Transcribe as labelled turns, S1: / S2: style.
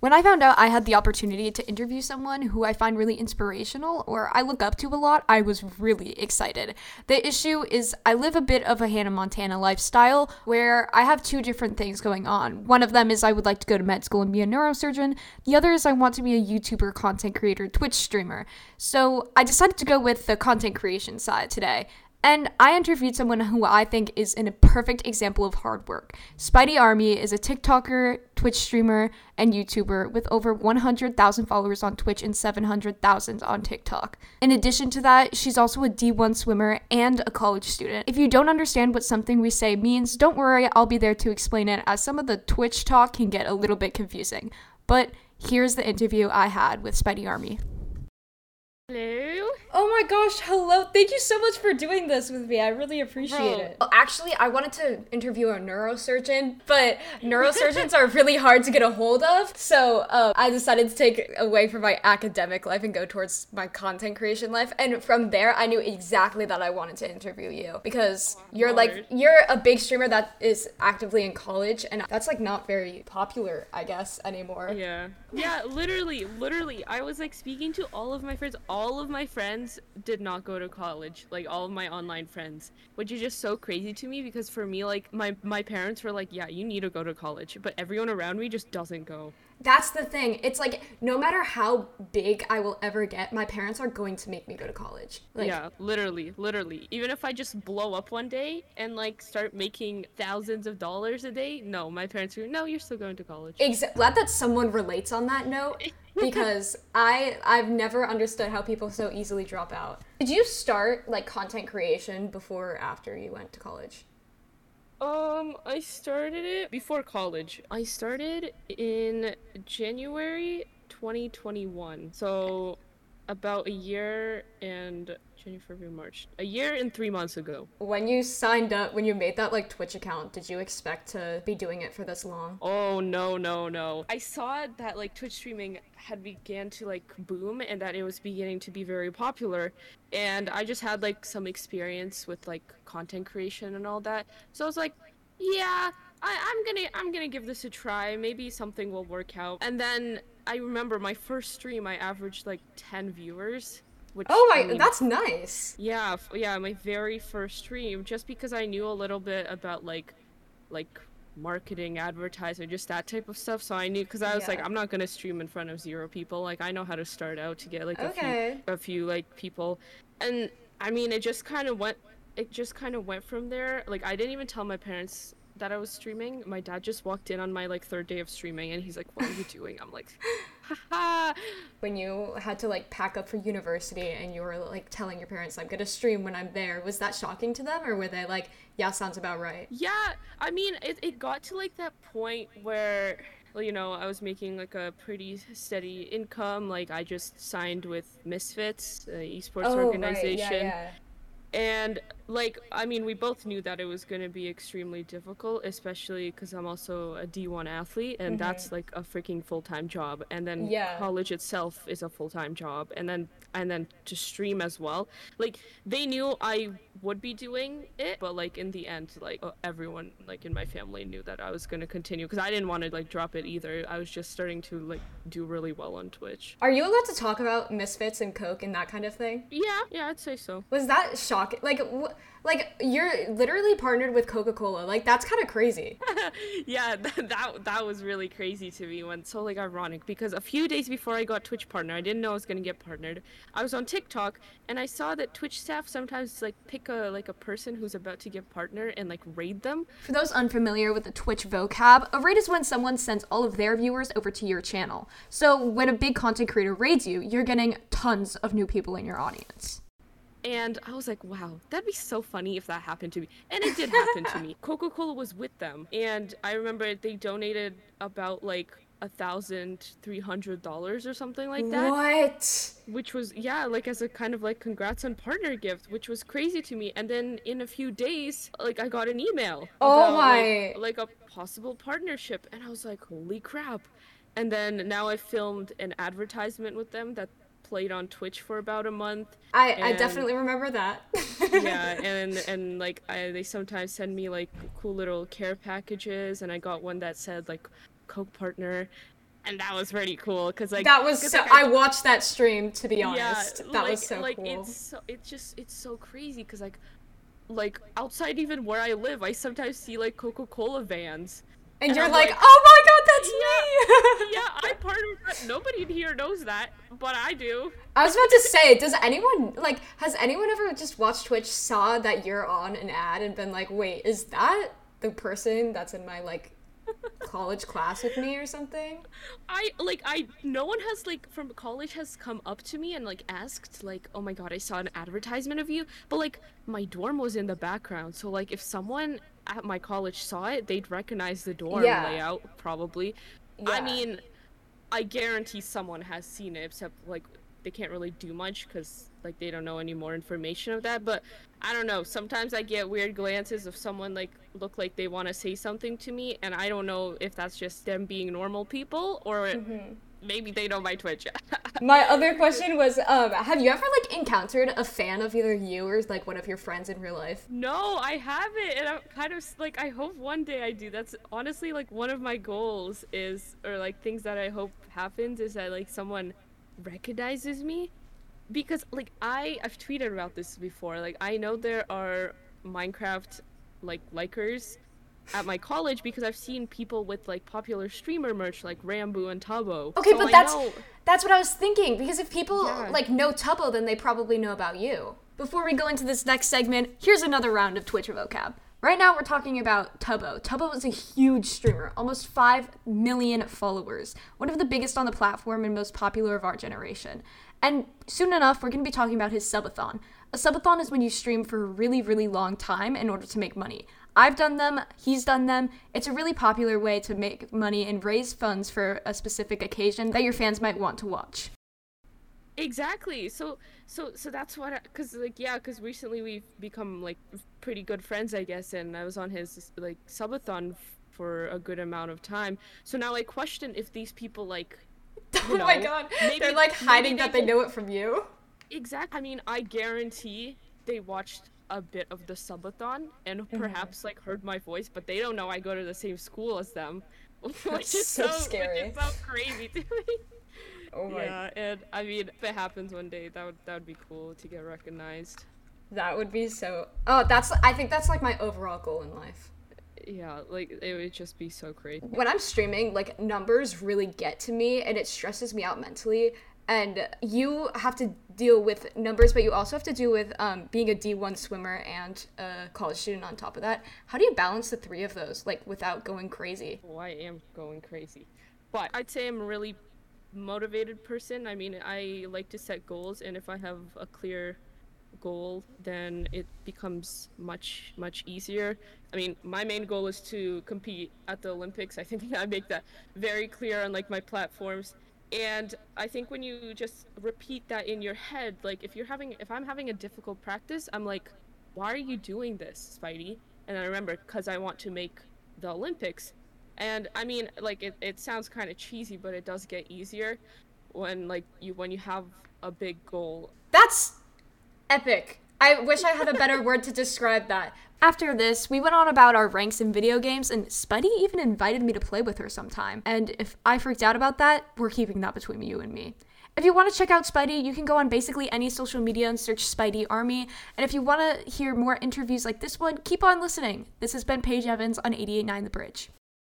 S1: When I found out I had the opportunity to interview someone who I find really inspirational or I look up to a lot, I was really excited. The issue is I live a bit of a Hannah Montana lifestyle where I have two different things going on. One of them is I would like to go to med school and be a neurosurgeon, the other is I want to be a YouTuber, content creator, Twitch streamer. So I decided to go with the content creation side today. And I interviewed someone who I think is in a perfect example of hard work. Spidey Army is a TikToker, Twitch streamer, and YouTuber with over 100,000 followers on Twitch and 700,000 on TikTok. In addition to that, she's also a D1 swimmer and a college student. If you don't understand what something we say means, don't worry, I'll be there to explain it as some of the Twitch talk can get a little bit confusing. But here's the interview I had with Spidey Army.
S2: Hello.
S1: Oh my gosh, hello. Thank you so much for doing this with me. I really appreciate
S2: Bro.
S1: it. Well, actually, I wanted to interview a neurosurgeon, but neurosurgeons are really hard to get a hold of. So uh, I decided to take away from my academic life and go towards my content creation life. And from there, I knew exactly that I wanted to interview you because you're like, you're a big streamer that is actively in college, and that's like not very popular, I guess, anymore.
S2: Yeah. Yeah, literally, literally. I was like speaking to all of my friends. All of my friends did not go to college. Like all of my online friends, which is just so crazy to me because for me, like my my parents were like, "Yeah, you need to go to college," but everyone around me just doesn't go.
S1: That's the thing. It's like no matter how big I will ever get, my parents are going to make me go to college. Like,
S2: yeah, literally, literally. Even if I just blow up one day and like start making thousands of dollars a day, no, my parents are no, you're still going to college.
S1: Exa- glad that someone relates on that note because I I've never understood how people so easily drop out. Did you start like content creation before or after you went to college?
S2: Um, I started it before college. I started in January 2021. So about a year and January, February, March. A year and 3 months ago.
S1: When you signed up, when you made that like Twitch account, did you expect to be doing it for this long?
S2: Oh no, no, no. I saw that like Twitch streaming had began to like boom and that it was beginning to be very popular and I just had like some experience with like content creation and all that. So I was like, yeah, I, I'm gonna I'm gonna give this a try. Maybe something will work out. And then I remember my first stream I averaged like 10 viewers. Which
S1: Oh
S2: I
S1: my,
S2: mean,
S1: that's nice.
S2: yeah, f- yeah, my very first stream, just because I knew a little bit about like, like marketing, advertising, just that type of stuff. So I knew because I was like, I'm not gonna stream in front of zero people. Like I know how to start out to get like
S1: Okay.
S2: a few, a few like people, and I mean, it just kind of went, it just kind of went from there. Like I didn't even tell my parents that I was streaming. My dad just walked in on my like third day of streaming, and he's like, "What are you doing?" I'm like, "Haha."
S1: When you had to like pack up for university and you were like telling your parents I'm gonna stream when I'm there, was that shocking to them or were they like, yeah, sounds about right?
S2: Yeah, I mean, it, it got to like that point where, well, you know, I was making like a pretty steady income. Like, I just signed with Misfits, esports oh, organization. And, like, I mean, we both knew that it was going to be extremely difficult, especially because I'm also a D1 athlete, and mm-hmm. that's like a freaking full time job. And then
S1: Yeah.
S2: college itself is a full time job. And then, and then to stream as well. Like, they knew I would be doing it, but, like, in the end, like, everyone, like, in my family knew that I was going to continue because I didn't want to, like, drop it either. I was just starting to, like, do really well on Twitch.
S1: Are you allowed to talk about misfits and coke and that kind of thing?
S2: Yeah, yeah, I'd say so.
S1: Was that shocking? Like, wh- like you're literally partnered with Coca Cola. Like that's kind of crazy.
S2: yeah, that, that that was really crazy to me when so like ironic because a few days before I got Twitch partner, I didn't know I was gonna get partnered. I was on TikTok and I saw that Twitch staff sometimes like pick a like a person who's about to get partner and like raid them.
S1: For those unfamiliar with the Twitch vocab, a raid is when someone sends all of their viewers over to your channel. So when a big content creator raids you, you're getting tons of new people in your audience.
S2: And I was like, wow, that'd be so funny if that happened to me. And it did happen to me. Coca Cola was with them. And I remember they donated about like a thousand three hundred dollars or something like that.
S1: What?
S2: which was yeah like as a kind of like congrats on partner gift which was crazy to me and then in a few days like i got an email
S1: Oh
S2: about,
S1: my.
S2: like, like a possible partnership and i was like holy crap and then now i filmed an advertisement with them that played on twitch for about a month
S1: I, I definitely remember that.
S2: yeah and and like I, they sometimes send me like cool little care packages and i got one that said like coke partner and that was pretty cool because like
S1: that was so,
S2: like,
S1: I watched that stream to be honest. Yeah, that
S2: like,
S1: was so
S2: like
S1: cool.
S2: it's so it's just it's so crazy because like like outside even where I live, I sometimes see like Coca Cola vans.
S1: and
S2: and
S1: you're like,
S2: like,
S1: "Oh my that's me."
S2: Yeah, I'm part of that. Nobody in here knows that, but I do.
S1: I was about to say, does anyone like has anyone ever just watched Twitch saw that you're on an ad and been like, "Wait, is that the person that's in my like college class with me or something?"
S2: I like I no one has like from college has come up to me and like asked like oh my god I saw an advertisement of you but like my dorm was in the background so like if someone at my college saw it they'd recognize the dorm
S1: Yeah.
S2: layout probably
S1: Yeah.
S2: I mean I guarantee someone has seen it except like they can't really do much because like they don't know any more information of that but I don't know sometimes I get weird glances of someone like look like they want to say something to me and I don't know if that's just them being normal people or
S1: Mm-hmm.
S2: Maybe they know my Twitch.
S1: My other question was, um, have you ever like encountered a fan of either you or like one of your friends in real life?
S2: no, I haven't, and I'm kind of like I hope one day I do. That's honestly like one of my goals is, or like things that I hope happens is that like someone recognizes me, because like I I've tweeted about this before. Like I know there are Minecraft like likers at my college because I've seen people with like popular streamer merch like Ranboo and Tubbo.
S1: Okay,
S2: So
S1: but
S2: I
S1: that's
S2: know-
S1: that's what I was thinking because if people
S2: Yeah.
S1: like know Tubbo, then they probably know about you. Before we go into this next segment, here's another round of Twitch vocab. Right now, we're talking about Tubbo. Tubbo is a huge streamer, almost 5 million followers, one of the biggest on the platform and most popular of our generation. And soon enough, we're going to be talking about his subathon. A subathon is when you stream for a really, really long time in order to make money. I've done them, he's done them. It's a really popular way to make money and raise funds for a specific occasion that your fans might want to watch.
S2: Exactly. So so so that's what cuz like yeah, cuz recently we've become like pretty good friends, I guess, and I was on his like subathon f- for a good amount of time. So now I question if these people like
S1: oh my god,
S2: maybe-
S1: they're like
S2: maybe
S1: hiding that they know it from you.
S2: Exactly. I mean, I guarantee they watched a bit of the subathon and
S1: Mm-hmm.
S2: perhaps like heard my voice, but they don't know I go to the same school as them, which is
S1: so
S2: so,
S1: scary.
S2: Which is so crazy to me.
S1: Oh my.
S2: Yeah, and I mean, if it happens one day, that would that would be cool to get recognized.
S1: That would be so. Oh, that's. I think that's like my overall goal in life.
S2: Yeah, like it would just be so crazy.
S1: When I'm streaming, like numbers really get to me, and it stresses me out mentally. And you have to deal with numbers, but you also have to deal with um, being a D1 swimmer and a college student on top of that. How do you balance the three of those, like without going crazy?
S2: Oh, I am going crazy, but I'd say I'm a really motivated person. I mean, I like to set goals, and if I have a clear goal, then it becomes much much easier. I mean, my main goal is to compete at the Olympics. I think I make that very clear on like my platforms. And I think when you just repeat that in your head, like if you're having if I'm having a difficult practice, I'm like, why are you doing this, Spidey? And I remember because I want to make the Olympics. And I mean, like it, it sounds kind of cheesy, but it does get easier when like you when you have a big goal
S1: That's epic. I wish I had a better word to describe that. After this, we went on about our ranks in video games, and Spidey even invited me to play with her sometime. And if I freaked out about that, we're keeping that between you and me. If you want to check out Spidey, you can go on basically any social media and search Spidey Army. And if you want to hear more interviews like this one, keep on listening. This has been Paige Evans on 889 The Bridge.